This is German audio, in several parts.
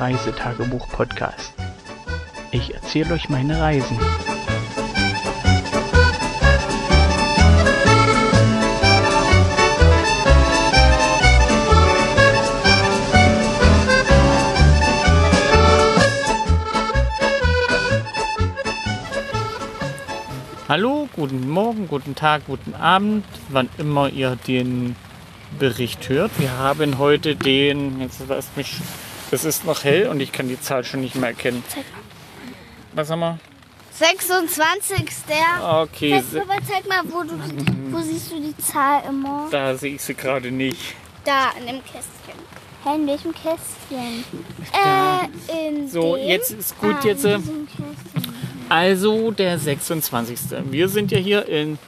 Reisetagebuch-Podcast. Ich erzähle euch meine Reisen. Hallo, guten Morgen, guten Tag, guten Abend, wann immer ihr den Bericht hört. Wir haben heute den, jetzt lasst mich, es ist noch hell und ich kann die Zahl schon nicht mehr erkennen. Was haben wir? 26. Okay, Zeig, Papa, zeig mal, wo, du, wo siehst du die Zahl immer? da sehe ich sie gerade nicht. Da, in dem Kästchen. Hä, in welchem Kästchen? Da. Äh, in So, dem? jetzt ist gut, Ah, jetzt. äh. Also der 26. Wir sind ja hier in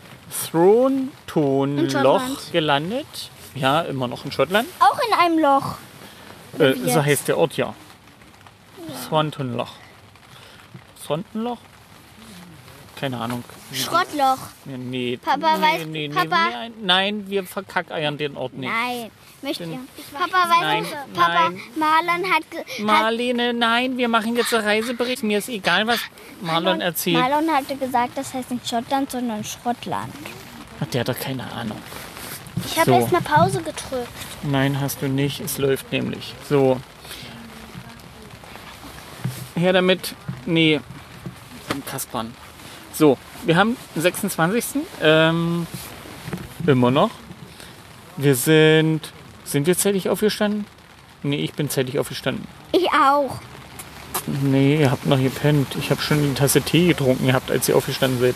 Throntonloch gelandet. Ja, immer noch in Schottland. Auch in einem Loch. Äh, so heißt der Ort ja. Throntonloch. Throntonloch? Keine Ahnung. Schrottloch. Nee, nee, Papa nee, weiß- nee, nee, Papa- Nein, nein, wir verkackeiern den Ort nicht. Nein. Möchte ihr? Papa weiß Nein, nicht. Papa, nein. Marlon hat, hat Marlene, nein, wir machen jetzt einen Reisebericht. Mir ist egal, was Marlon erzählt. Marlon hatte gesagt, das heißt nicht Schottland, sondern Schrottland. Ach, der hat doch keine Ahnung. Ich habe So. erst mal Pause gedrückt. Nein, hast du nicht. Es läuft nämlich. So. Her damit. Nee. Kaspern. So, wir haben den 26. Ähm, immer noch. Wir sind. Sind wir zeitig aufgestanden? Nee, ich bin zeitig aufgestanden. Ich auch. Nee, ihr habt noch gepennt. Ich habe schon eine Tasse Tee getrunken gehabt, als ihr aufgestanden seid.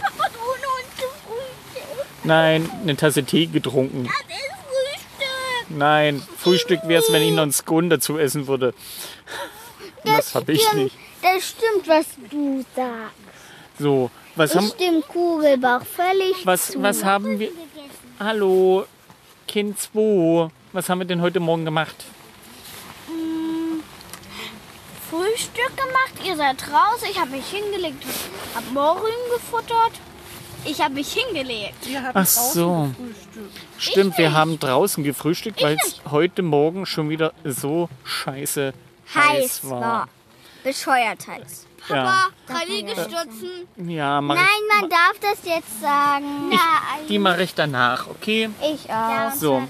Papa, ohne uns zu Frühstück. Nein, eine Tasse Tee getrunken. Das ist Frühstück. Nein, Frühstück wäre es, wenn ich noch einen Scone dazu essen würde. Das habe ich nicht. Das stimmt, was du sagst. So, was Das haben, stimmt, Kugelbach, völlig was, zu. was haben wir? Hallo, Kind 2. Was haben wir denn heute Morgen gemacht? Frühstück gemacht, ihr seid raus, ich habe mich hingelegt, hab Morgen gefuttert. Ich habe mich hingelegt. Ach so. Stimmt, wir haben draußen gefrühstückt, weil es heute Morgen schon wieder so scheiße heiß, war. Bescheuert heiß. Ja, drei Liegestützen. ja mach Nein, man darf das jetzt sagen. ich, die mache ich danach, okay? ich auch. So.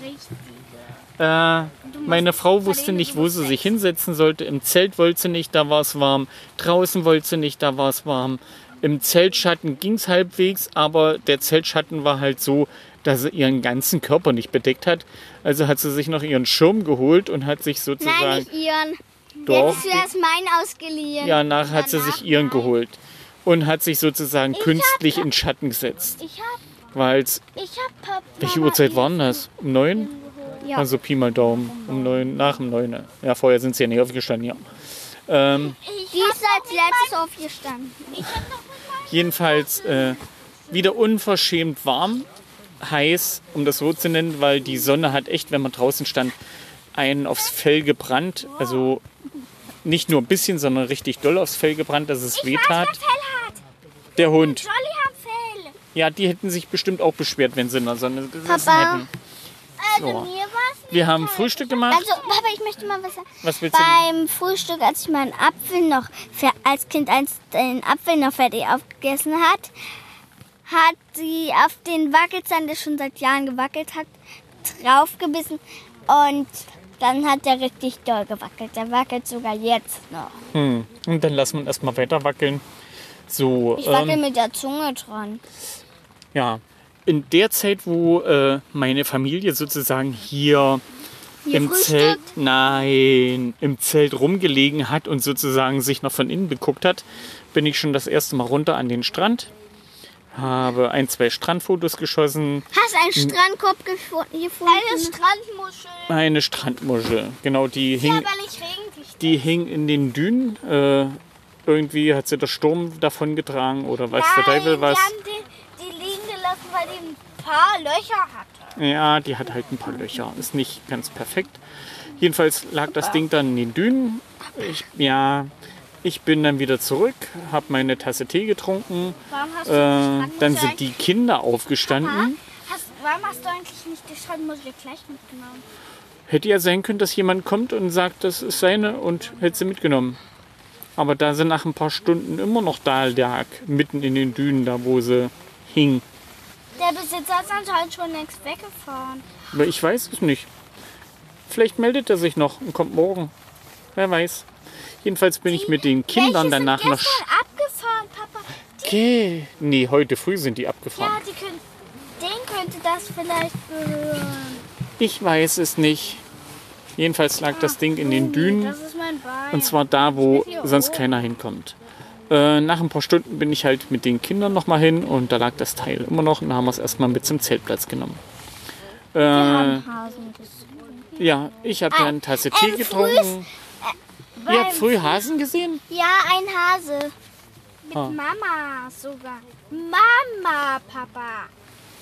Äh, meine Frau wusste nicht, wo sie sich hinsetzen sollte. Im Zelt wollte sie nicht, da war es warm. Draußen wollte sie nicht, da war es warm. Im Zeltschatten ging es halbwegs, aber der Zeltschatten war halt so, dass sie ihren ganzen Körper nicht bedeckt hat. Also hat sie sich noch ihren Schirm geholt und hat sich Nein, sozusagen. nicht ihren. Doch. Jetzt ist zuerst meinen ausgeliehen. Ja, nachher hat sie sich ihren geholt. Und hat sich sozusagen künstlich in Schatten gesetzt. Ich hab, Weil ich hab. Welche Uhrzeit war denn das? Um neun? Ja. Also Pi mal Daumen. Um neun, nach um neun. Ja, vorher sind sie ja nicht aufgestanden, ja. Ähm, Die ist als letztes aufgestanden. Jedenfalls äh, wieder unverschämt warm, heiß, um das so zu nennen, weil die Sonne hat echt, wenn man draußen stand, einen aufs Fell gebrannt. Also nicht nur ein bisschen, sondern richtig doll aufs Fell gebrannt, dass es weh tat. Der Hund. Jolly hat Fell. Ja, die hätten sich bestimmt auch beschwert, wenn sie in der Sonne gesessen Papa. hätten. Also So. mir war's nicht. Wir haben Frühstück gemacht. Also, Papa, ich möchte mal was sagen. Was willst du? Beim Frühstück, als ich meinen Apfel noch, als Kind eins den Apfel noch fertig aufgegessen hat, hat sie auf den Wackelzahn, der schon seit Jahren gewackelt hat, draufgebissen und dann hat er richtig doll gewackelt. Der wackelt sogar jetzt noch. Hm. Und dann lassen wir ihn erstmal weiter wackeln. So, Ich wackel ähm, mit der Zunge dran. ja. In der Zeit, wo äh, meine Familie sozusagen hier, Hier im frühstückt. Zelt, nein, im Zelt rumgelegen hat und sozusagen sich noch von innen beguckt hat, bin ich schon das erste Mal runter an den Strand. Habe ein, zwei Strandfotos geschossen. Hast einen Strandkorb gefunden? Eine Strandmuschel. Eine Strandmuschel, genau, die hing, Aber nicht regendicht. die hing in den Dünen. Äh, irgendwie hat sie der Sturm davongetragen oder weiß der Teufel was. Die haben die, die liegen gelassen, weil die ein paar Löcher hatte. Ja, die hat halt ein paar Löcher. Ist nicht ganz perfekt. Jedenfalls lag das Ding dann in den Dünen. Ich, ja, ich bin dann wieder zurück, habe meine Tasse Tee getrunken. Warum hast du Äh, dann sind die Kinder aufgestanden. Hast, warum hast du eigentlich nicht die Schreibmusik gleich mitgenommen? Hätte ja sein können, dass jemand kommt und sagt, das ist seine und hätte sie mitgenommen. Aber da sie nach ein paar Stunden immer noch da lag, mitten in den Dünen, da wo sie hing. Der Besitzer ist anscheinend schon längst weggefahren. Aber ich weiß es nicht. Vielleicht meldet er sich noch und kommt morgen. Wer weiß. Jedenfalls bin ich mit den Kindern danach sind nach. gestern abgefahren, Papa. Okay. Nee, heute früh sind die abgefahren. Ja, die können, den könnte das vielleicht gehören. Ich weiß es nicht. Jedenfalls lag das Ding in den Dünen. Das ist mein Bein. Und zwar da, wo sonst keiner hinkommt. Äh, nach ein paar Stunden bin ich halt mit den Kindern nochmal hin und da lag das Teil immer noch und da haben wir es erstmal mit zum Zeltplatz genommen. Äh, ja, ich habe ja eine Tasse Tee ein getrunken. Ihr Beim- habt früh Hasen gesehen? Ja, ein Hase. Mit Ah. Mama sogar. Mama, Papa.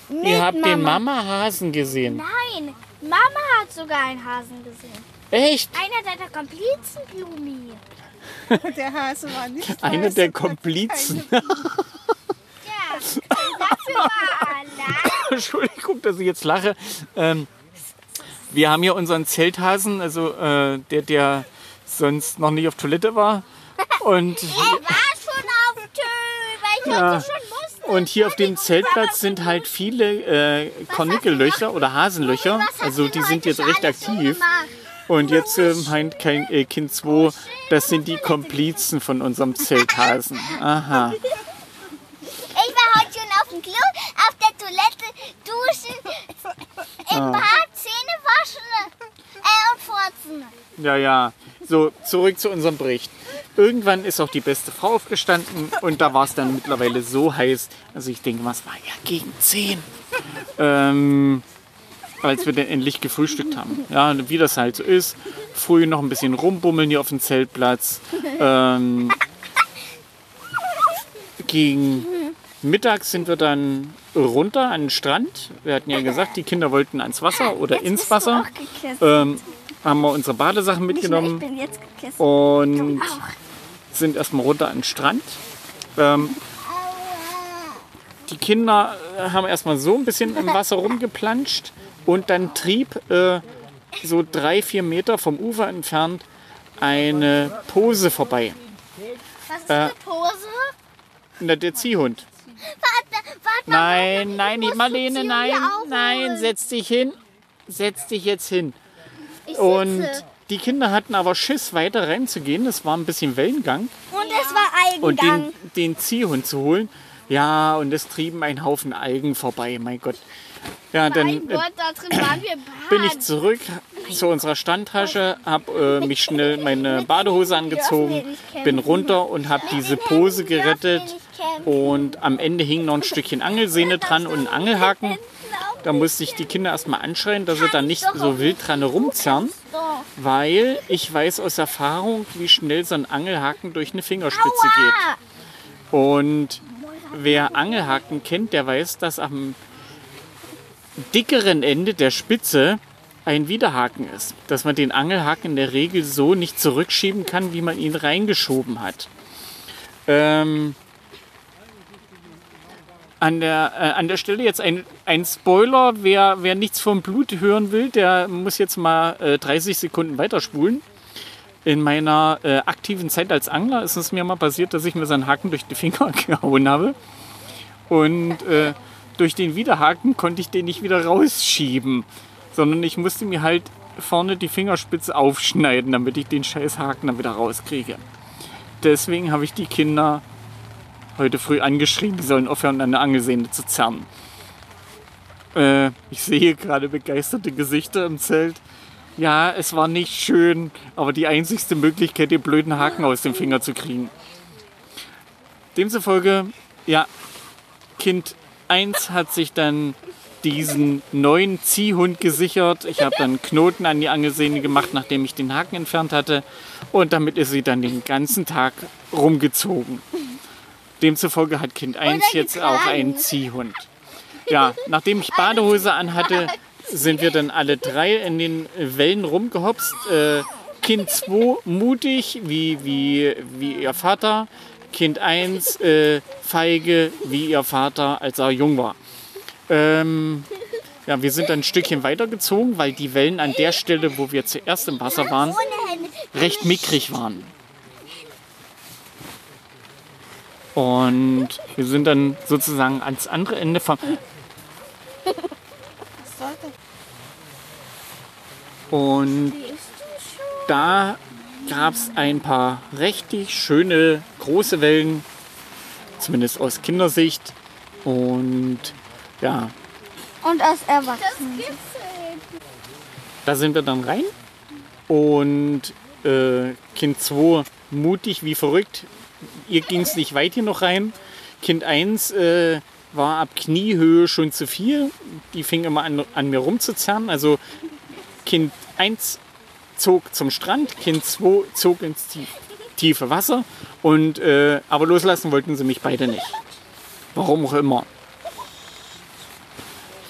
Mit Ihr habt den Mama-Hasen gesehen. Nein, Mama hat sogar einen Hasen gesehen. Echt? Einer deiner Komplizen, Blumi. Der Hase war nicht Einer der Komplizen. Ja, dafür war. Entschuldigung, dass ich jetzt lache. Ähm, wir haben hier unseren Zelthasen, also äh, der, der sonst noch nicht auf Toilette war. Und, Er war schon auf Tö, weil ich Ja. schon musste. und hier auf dem Zeltplatz sind halt viele äh, Kornickellöcher oder Hasenlöcher. Also die sind jetzt recht aktiv. Und jetzt äh, meint kein äh, Kind 2, das sind die Komplizen von unserem Zelthasen. Aha. Ich war heute schon auf dem Klo, auf der Toilette, duschen, im Ah. Bad, Zähne waschen äh, und furzen. Ja, ja. So, zurück zu unserem Bericht. Irgendwann ist auch die beste Frau aufgestanden und da war es dann mittlerweile so heiß. Also ich denke, was war ja gegen 10. Ähm, als wir dann endlich gefrühstückt haben. Ja, und wie das halt so ist. Früh noch ein bisschen rumbummeln hier auf dem Zeltplatz. Ähm, gegen Mittag sind wir dann runter an den Strand. Wir hatten ja gesagt, die Kinder wollten ans Wasser oder ins Wasser. Ähm, haben wir unsere Badesachen Ich mitgenommen bin jetzt gekisst. und sind erstmal runter an den Strand. Ähm, die Kinder haben erstmal so ein bisschen im Wasser rumgeplanscht und dann trieb äh, so drei, vier Meter vom Ufer entfernt eine Pose vorbei. Was ist Äh, eine Pose? Na, der Ziehhund. Warte, warte. Nein, nein, nicht Marlene, nein, nein, setz dich hin. Setz dich jetzt hin. Und die Kinder hatten aber Schiss, weiter reinzugehen. Es war ein bisschen Wellengang. Und es war Und Eigengang. den, den Ziehhund zu holen. Ja, und es trieben ein Haufen Algen vorbei, mein Gott. Ja, dann äh, bin ich zurück zu unserer Standtasche, habe äh, mich schnell meine Badehose angezogen, bin runter und habe diese Pose gerettet. Und am Ende hing noch ein Stückchen Angelsehne dran und ein Angelhaken. Da musste ich die Kinder erstmal anschreien, dass sie da nicht so wild dran rumzerren, weil ich weiß aus Erfahrung, wie schnell so ein Angelhaken durch eine Fingerspitze geht. Und wer Angelhaken kennt, der weiß, dass am dickeren Ende der Spitze ein Widerhaken ist. Dass man den Angelhaken in der Regel so nicht zurückschieben kann, wie man ihn reingeschoben hat. Ähm, an, der, äh, an der Stelle jetzt ein, ein Spoiler. Wer, wer nichts vom Blut hören will, der muss jetzt mal äh, 30 Sekunden weiterspulen. In meiner äh, aktiven Zeit als Angler ist es mir mal passiert, dass ich mir so einen Haken durch die Finger gehauen habe. Und äh, durch den Widerhaken konnte ich den nicht wieder rausschieben, sondern ich musste mir halt vorne die Fingerspitze aufschneiden, damit ich den scheiß Haken dann wieder rauskriege. Deswegen habe ich die Kinder heute früh angeschrien, die sollen aufhören, an der Angelsehne zu zerren. Äh, ich sehe gerade begeisterte Gesichter im Zelt. Ja, es war nicht schön, aber die einzigste Möglichkeit, den blöden Haken aus dem Finger zu kriegen. Demzufolge, ja, Kind 1 hat sich dann diesen neuen Ziehhund gesichert. Ich habe dann Knoten an die Angelsehne gemacht, nachdem ich den Haken entfernt hatte. Und damit ist sie dann den ganzen Tag rumgezogen. Demzufolge hat Kind 1 Oder jetzt auch einen. Ziehhund. Ja, nachdem ich Badehose anhatte, sind wir dann alle drei in den Wellen rumgehopst. Äh, kind 2 mutig wie, wie, wie ihr Vater. Kind 1 äh, feige wie ihr Vater, als er jung war. Ähm, ja, wir sind dann ein Stückchen weitergezogen, weil die Wellen an der Stelle, wo wir zuerst im Wasser waren, recht mickrig waren. Und wir sind dann sozusagen ans andere Ende vom. Und da gab es ein paar richtig schöne große Wellen, zumindest aus Kindersicht. Und ja, Und aus Erwachsenen. da sind wir dann rein. Und äh, Kind 2 mutig wie verrückt. Ihr ging es nicht weit hier noch rein. Kind 1 äh, war ab Kniehöhe schon zu viel. Die fing immer an, an mir rumzuzerren. Also Kind 1 zog zum Strand, Kind 2 zog ins tie- tiefe Wasser. Und, äh, aber loslassen wollten sie mich beide nicht. Warum auch immer.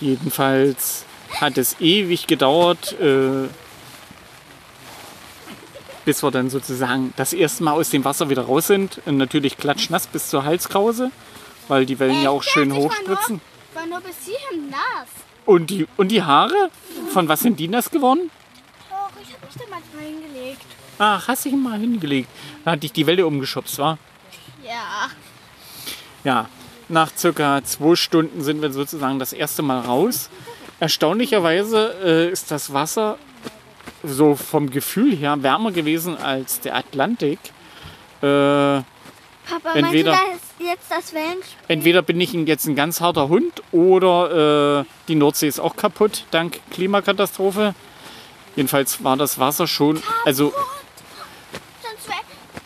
Jedenfalls hat es ewig gedauert, äh, bis wir dann sozusagen das erste Mal aus dem Wasser wieder raus sind. Und natürlich klatschnass bis zur Halskrause, weil die Wellen ja auch schön hochspritzen. Ich war nur bis hierhin nass. Und die, und die Haare? Von was sind die nass geworden? Doch, ich hab mich da manchmal hingelegt. Ach, hast dich mal hingelegt. Da hatte ich die Welle umgeschubst, war? Ja. Ja, nach circa zwei Stunden sind wir sozusagen das erste Mal raus. Erstaunlicherweise äh, ist das Wasser so vom Gefühl her wärmer gewesen als der Atlantik. Äh, Papa, Entweder- meinst du, jetzt das Wellenspiel? entweder bin ich jetzt ein ganz harter Hund oder äh, die Nordsee ist auch kaputt dank Klimakatastrophe. Jedenfalls war das Wasser schon, also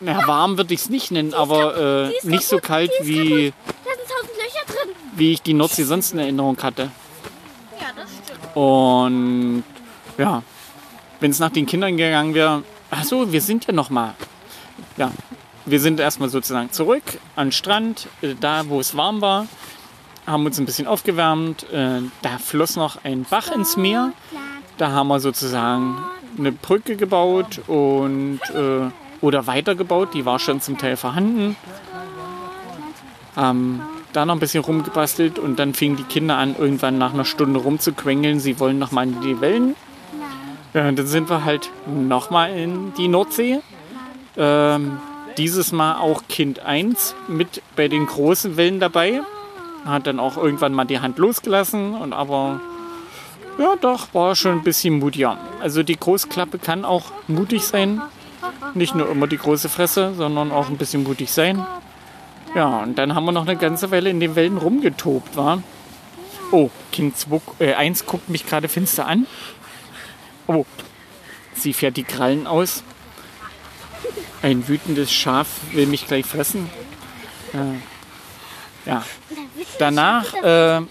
na, warm würde ich es nicht nennen, aber äh, nicht so kalt wie, wie ich die Nordsee sonst in Erinnerung hatte. Ja, das stimmt. Und ja, wenn es nach den Kindern gegangen wäre, ach so, wir sind ja noch mal. Ja, wir sind erstmal sozusagen zurück an den Strand, äh, da wo es warm war, haben uns ein bisschen aufgewärmt. Äh, Da floss noch ein Bach ins Meer. Da haben wir sozusagen eine Brücke gebaut und äh, oder weitergebaut. Die war schon zum Teil vorhanden. Haben da noch ein bisschen rumgebastelt und dann fingen die Kinder an, irgendwann nach einer Stunde rumzuquengeln. Sie wollen noch mal in die Wellen. Ja, dann sind wir halt noch mal in die Nordsee. Ähm, dieses Mal auch Kind 1 mit bei den großen Wellen dabei. Hat dann auch irgendwann mal die Hand losgelassen und aber ja, doch, war schon ein bisschen mutiger. Also die Großklappe kann auch mutig sein. Nicht nur immer die große Fresse, sondern auch ein bisschen mutig sein. Ja, und dann haben wir noch eine ganze Weile in den Wellen rumgetobt, war. Oh, Kind 2, äh, 1 guckt mich gerade finster an. Oh, sie fährt die Krallen aus. Ein wütendes Schaf will mich gleich fressen. Äh, ja. Danach äh,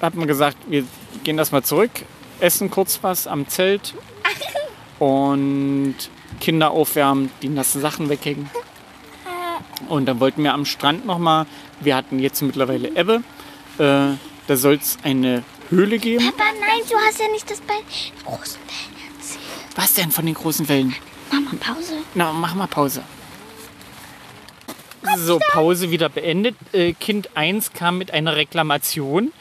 hat man gesagt, wir gehen erstmal zurück, essen kurz was am Zelt und Kinder aufwärmen, die nassen Sachen weghängen. Und dann wollten wir am Strand nochmal, wir hatten jetzt mittlerweile Ebbe, äh, da soll es eine Höhle geben. Papa, nein, du hast ja nicht das bei den großen Wellen erzählt. Was denn von den großen Wellen? Mama, Pause. Na, mach mal Pause. So, Pause wieder beendet. Äh, Kind 1 kam mit einer Reklamation.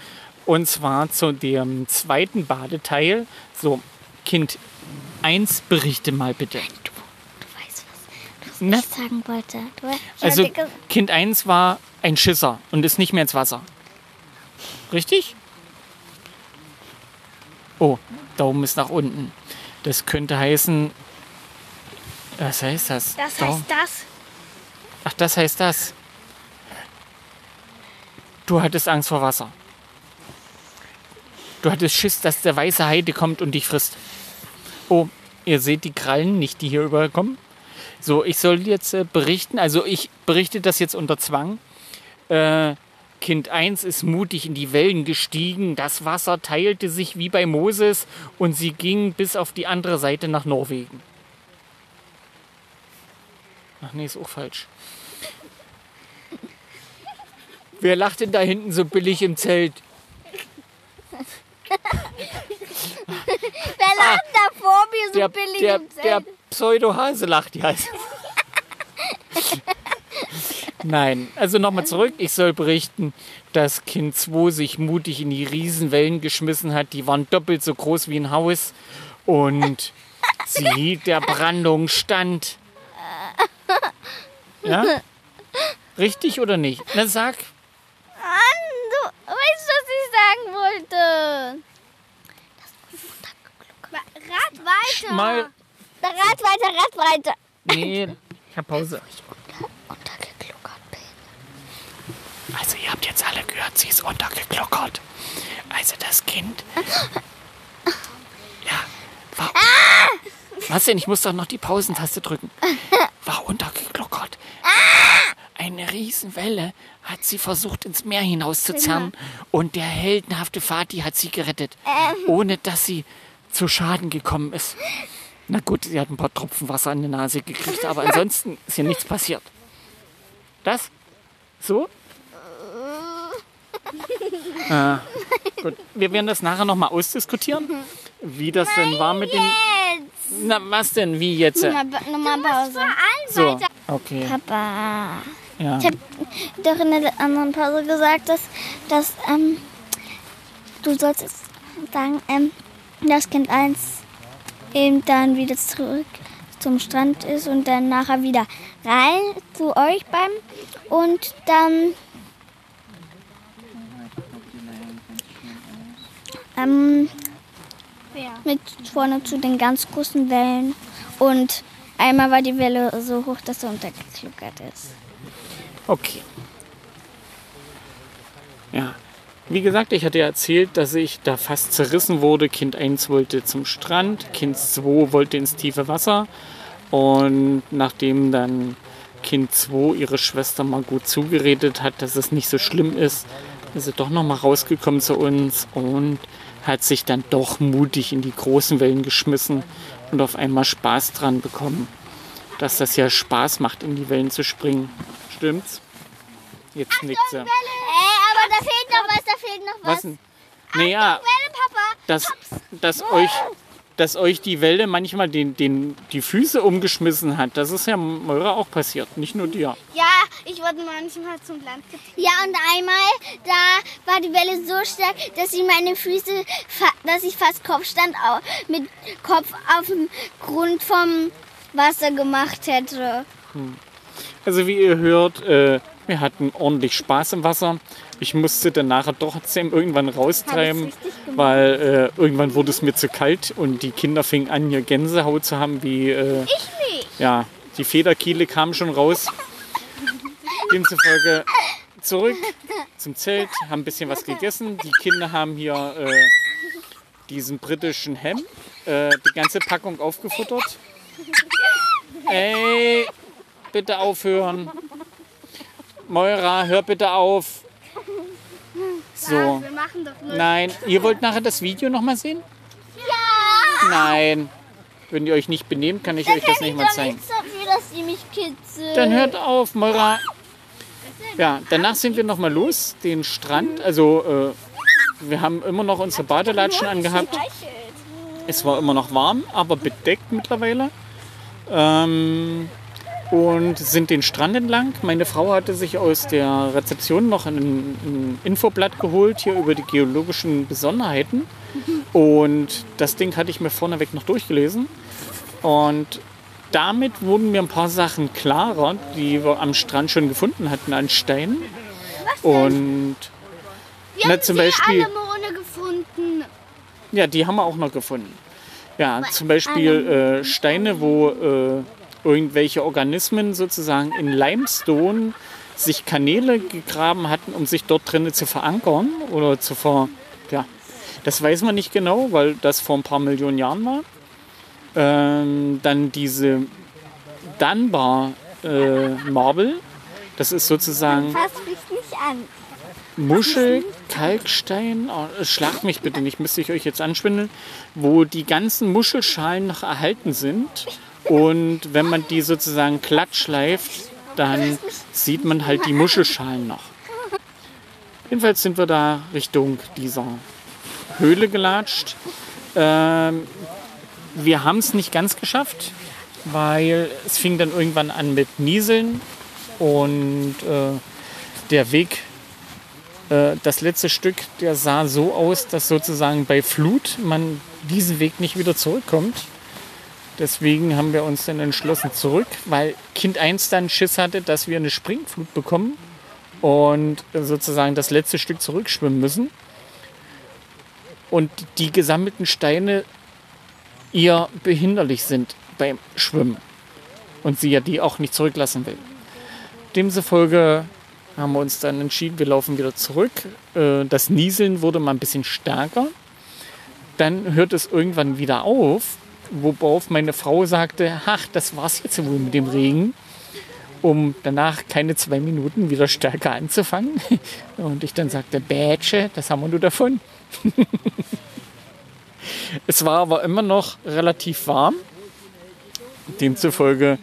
Und zwar zu dem zweiten Badeteil. So, Kind 1, berichte mal bitte. Ne? ich sagen wollte. Ich Also, Kind 1 war ein Schisser und ist nicht mehr ins Wasser. Richtig? Oh, Daumen ist nach unten. Das könnte heißen. Was heißt das? das Daumen- heißt das. Ach, das heißt das. Du hattest Angst vor Wasser. Du hattest Schiss, dass der weiße Heide kommt und dich frisst. Oh, ihr seht die Krallen nicht, die hier überkommen. So, ich soll jetzt äh, berichten, also ich berichte das jetzt unter Zwang. Äh, Kind 1 ist mutig in die Wellen gestiegen, das Wasser teilte sich wie bei Moses und sie ging bis auf die andere Seite nach Norwegen. Ach nee, ist auch falsch. Wer lacht denn da hinten so billig im Zelt? Wer lacht da vor mir so Der, billig der, im Zelt? der Pseudo-Hase lacht ja. Nein, also nochmal zurück. Ich soll berichten, dass Kind 2 sich mutig in die Riesenwellen geschmissen hat. Die waren doppelt so groß wie ein Haus. Und sie hielt der Brandung stand. Ja? Richtig oder nicht? Na sag. Mann, du weißt, was ich sagen wollte. Rat weiter. Mal. Rat weiter, rat weiter. Nee, ich hab Pause. Untergekluckert bin. Also ihr habt jetzt alle gehört, sie ist untergeklockert. Also das Kind. Ja, war. Was denn? Ich muss doch noch die Pausentaste drücken. War untergeklockert. Eine Riesenwelle hat sie versucht ins Meer hinauszuzerren und der heldenhafte Vati hat sie gerettet, ohne dass sie zu Schaden gekommen ist. Na gut, sie hat ein paar Tropfen Wasser an die Nase gekriegt, aber ansonsten ist hier nichts passiert. Das? So? Ah, gut. Wir werden das nachher nochmal ausdiskutieren, wie das denn war mit den. Jetzt. Na, was denn? Wie jetzt? Nochmal, nochmal Pause. So, okay. Papa. Ja. Ich habe doch in der anderen Pause gesagt, dass, dass ähm, du sollst jetzt sagen, ähm, dass Kind 1 eben dann wieder zurück zum Strand ist und dann nachher wieder rein zu euch beim und dann ähm, mit vorne zu den ganz großen Wellen und einmal war die Welle so hoch, dass er untergekluckert ist. Okay. Ja. Wie gesagt, ich hatte ja erzählt, dass ich da fast zerrissen wurde. Kind 1 wollte zum Strand, Kind 2 wollte ins tiefe Wasser. Und nachdem dann Kind 2 ihre Schwester mal gut zugeredet hat, dass es nicht so schlimm ist, ist sie doch noch mal rausgekommen zu uns und hat sich dann doch mutig in die großen Wellen geschmissen und auf einmal Spaß dran bekommen. Dass das ja Spaß macht, in die Wellen zu springen. Stimmt's? Jetzt nickt sie. Äh, aber da fehlt noch was, da fehlt noch Was denn? Naja, dass, dass, euch, dass euch die Welle manchmal den, den, die Füße umgeschmissen hat. Das ist ja Moira auch passiert, nicht nur dir. Ja, ich wurde manchmal zum Land getrieben. Ja, und einmal, da war die Welle so stark, dass sie meine Füße, dass ich fast Kopfstand au- mit Kopf auf dem Grund vom Wasser gemacht hätte. Also wie ihr hört, äh, wir hatten ordentlich Spaß im Wasser. Ich musste dann nachher trotzdem irgendwann raustreiben, weil äh, irgendwann wurde es mir zu kalt und die Kinder fingen an, hier Gänsehaut zu haben, wie äh, Ich nicht. ja, die Federkiele kamen schon raus. Demzufolge zurück zum Zelt, haben ein bisschen was gegessen. Die Kinder haben hier äh, diesen britischen Ham, äh, die ganze Packung aufgefuttert. Ey, bitte aufhören. Moira, hör bitte auf. So. Nein, ihr wollt nachher das Video nochmal sehen? Ja! Nein. Wenn ihr euch nicht benehmt, kann ich euch das nicht mal zeigen. dafür, dass sie mich. Dann hört auf, Moira. Ja, danach sind wir nochmal los, den Strand. Also, äh, wir haben immer noch unsere Badelatschen angehabt. Es war immer noch warm, aber bedeckt mittlerweile. Ähm, und sind den Strand entlang. Meine Frau hatte sich aus der Rezeption noch ein, ein Infoblatt geholt, hier über die geologischen Besonderheiten. Und das Ding hatte ich mir vorneweg noch durchgelesen. Und damit wurden mir ein paar Sachen klarer, die wir am Strand schon gefunden hatten an Steinen. Und na, zum Beispiel, ja, die haben wir auch noch gefunden. Ja, zum Beispiel äh, Steine, wo äh, irgendwelche Organismen sozusagen in Limestone sich Kanäle gegraben hatten, um sich dort drinnen zu verankern oder zu ver... Ja, das weiß man nicht genau, weil das vor ein paar Millionen Jahren war. Ähm, dann diese Dunbar äh, Marble, das ist sozusagen Fass mich nicht an. Muschel, Kalkstein, oh, schlag mich bitte nicht, müsste ich euch jetzt anschwindeln, wo die ganzen Muschelschalen noch erhalten sind. Und wenn man die sozusagen glatt schleift, dann sieht man halt die Muschelschalen noch. Jedenfalls sind wir da Richtung dieser Höhle gelatscht. Ähm, wir haben es nicht ganz geschafft, weil es fing dann irgendwann an mit Nieseln und äh, der Weg, äh, das letzte Stück, der sah so aus, dass sozusagen bei Flut man diesen Weg nicht wieder zurückkommt. Deswegen haben wir uns dann entschlossen zurück, weil Kind 1 dann Schiss hatte, dass wir eine Springflut bekommen und sozusagen das letzte Stück zurückschwimmen müssen. Und die gesammelten Steine ihr behinderlich sind beim Schwimmen. Und sie ja die auch nicht zurücklassen will. Demzufolge haben wir uns dann entschieden, wir laufen wieder zurück. Äh, das Nieseln wurde mal ein bisschen stärker. Dann hört es irgendwann wieder auf, worauf meine Frau sagte, ach, das war's jetzt wohl mit dem Regen, um danach keine zwei Minuten wieder stärker anzufangen. Und ich dann sagte, Bätsche, das haben wir nur davon. es war aber immer noch relativ warm. Demzufolge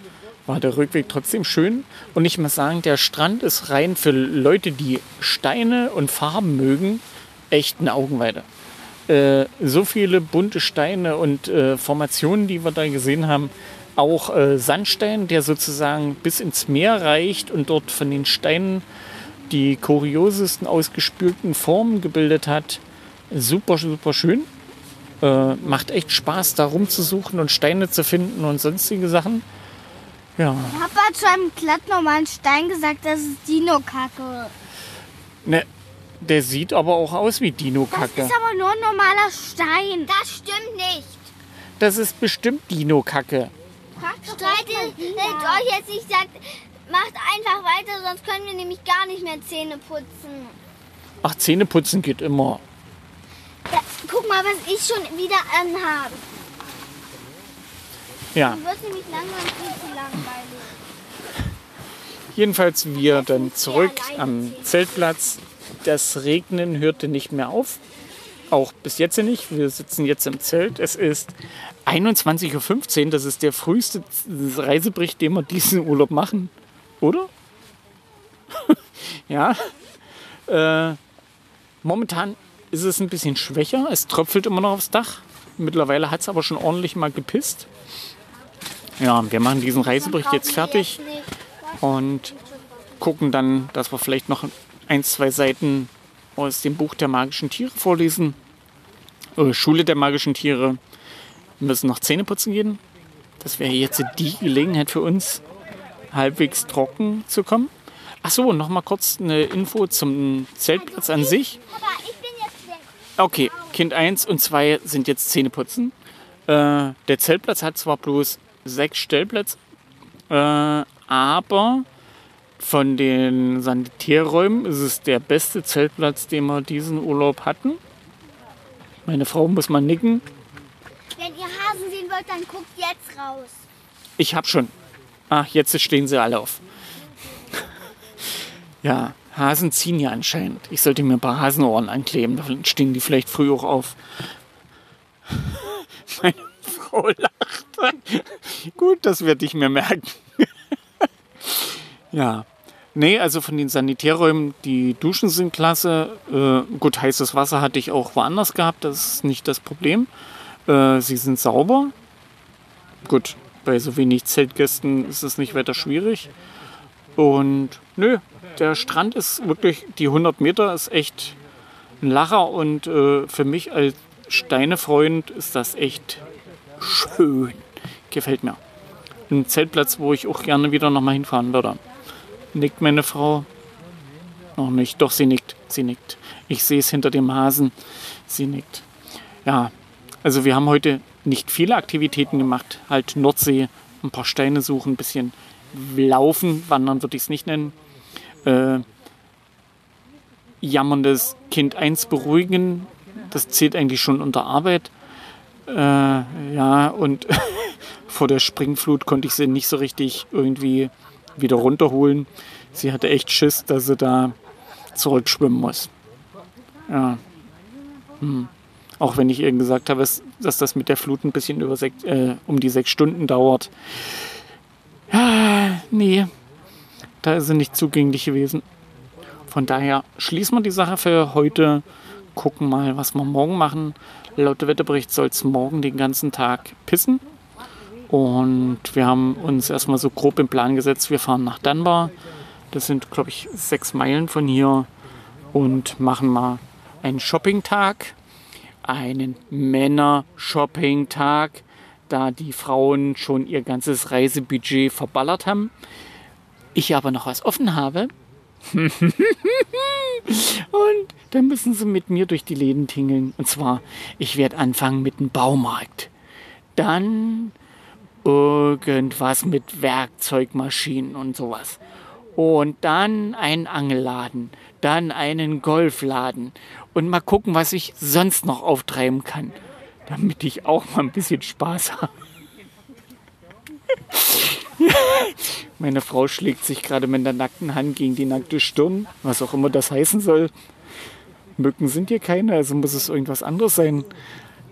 war der Rückweg trotzdem schön. Und ich muss sagen, der Strand ist rein für Leute, die Steine und Farben mögen, echt eine Augenweide. Äh, so viele bunte Steine und äh, Formationen, die wir da gesehen haben. Auch äh, Sandstein, der sozusagen bis ins Meer reicht und dort von den Steinen die kuriosesten ausgespülten Formen gebildet hat. Super, super schön. Äh, macht echt Spaß, da rumzusuchen und Steine zu finden und sonstige Sachen. Ja. Papa hat zu einem glattnormalen Stein gesagt, das ist Dino-Kacke. Ne, der sieht aber auch aus wie Dino-Kacke. Das ist aber nur ein normaler Stein. Das stimmt nicht. Das ist bestimmt Dino-Kacke. Streitet euch jetzt nicht, sagt, macht einfach weiter, sonst können wir nämlich gar nicht mehr Zähne putzen. Ach, Zähne putzen geht immer. Ja, guck mal, was ich schon wieder anhabe. Ja, Du wirst nämlich langsam viel zu langweilig. jedenfalls wir dann zurück am Zeltplatz. Das Regnen hörte nicht mehr auf. Auch bis jetzt nicht. Wir sitzen jetzt im Zelt. Es ist 21.15 Uhr. Das ist der früheste Reisebericht, den wir diesen Urlaub machen. Oder? ja. Äh, momentan ist es ein bisschen schwächer. Es tröpfelt immer noch aufs Dach. Mittlerweile hat es aber schon ordentlich mal gepisst. Ja, wir machen diesen Reisebericht jetzt fertig und gucken dann, dass wir vielleicht noch ein, zwei Seiten aus dem Buch der magischen Tiere vorlesen. Äh, Schule der magischen Tiere. Wir müssen noch Zähne putzen gehen. Das wäre jetzt die Gelegenheit für uns, halbwegs trocken zu kommen. Ach so, noch mal kurz eine Info zum Zeltplatz an sich. Okay, Kind 1 und 2 sind jetzt Zähneputzen. Äh, der Zeltplatz hat zwar bloß sechs Stellplätze, äh, aber von den Sanitärräumen ist es der beste Zeltplatz, den wir diesen Urlaub hatten. Meine Frau muss mal nicken. Wenn ihr Hasen sehen wollt, dann guckt jetzt raus. Ich hab schon. Ach, jetzt stehen sie alle auf. Ja, Hasen ziehen ja anscheinend. Ich sollte mir ein paar Hasenohren ankleben, dann stehen die vielleicht früh auch auf. Meine Frau lacht. Gut, das werde ich mir merken. ja. Nee, also von den Sanitärräumen, die Duschen sind klasse. Äh, gut, heißes Wasser hatte ich auch woanders gehabt, das ist nicht das Problem. Äh, sie sind sauber. Gut, bei so wenig Zeltgästen ist es nicht weiter schwierig. Und nö, der Strand ist wirklich, die 100 Meter ist echt ein Lacher und äh, für mich als Steinefreund ist das echt schön. Gefällt mir. Ein Zeltplatz, wo ich auch gerne wieder nochmal hinfahren würde. Nickt meine Frau? Noch nicht. Doch, sie nickt. Sie nickt. Ich sehe es hinter dem Hasen. Sie nickt. Ja, also wir haben heute nicht viele Aktivitäten gemacht. Halt Nordsee, ein paar Steine suchen, ein bisschen laufen, wandern würde ich es nicht nennen. Äh, jammerndes Kind 1 beruhigen, das zählt eigentlich schon unter Arbeit. Äh, ja, und vor der Springflut konnte ich sie nicht so richtig irgendwie wieder runterholen. Sie hatte echt Schiss, dass sie da zurückschwimmen muss. Ja. Hm. Auch wenn ich ihr gesagt habe, dass das mit der Flut ein bisschen über sechs, äh, um die sechs Stunden dauert. Ja, nee, da ist sie nicht zugänglich gewesen. Von daher schließen wir die Sache für heute. Gucken mal, was wir morgen machen. Laut Wetterbericht soll es morgen den ganzen Tag pissen. Und wir haben uns erstmal so grob im Plan gesetzt, wir fahren nach Dunbar. Das sind, glaube ich, sechs Meilen von hier und machen mal einen Shopping-Tag, einen Männer-Shopping-Tag, da die Frauen schon ihr ganzes Reisebudget verballert haben. Ich aber noch was offen habe. und dann müssen sie mit mir durch die Läden tingeln. Und zwar, ich werde anfangen mit dem Baumarkt. Dann irgendwas mit Werkzeugmaschinen und sowas. Und dann einen Angelladen, dann einen Golfladen und mal gucken, was ich sonst noch auftreiben kann, damit ich auch mal ein bisschen Spaß habe. Meine Frau schlägt sich gerade mit der nackten Hand gegen die nackte Stirn, was auch immer das heißen soll. Mücken sind hier keine, also muss es irgendwas anderes sein.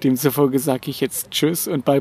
Demzufolge sage ich jetzt Tschüss und Bye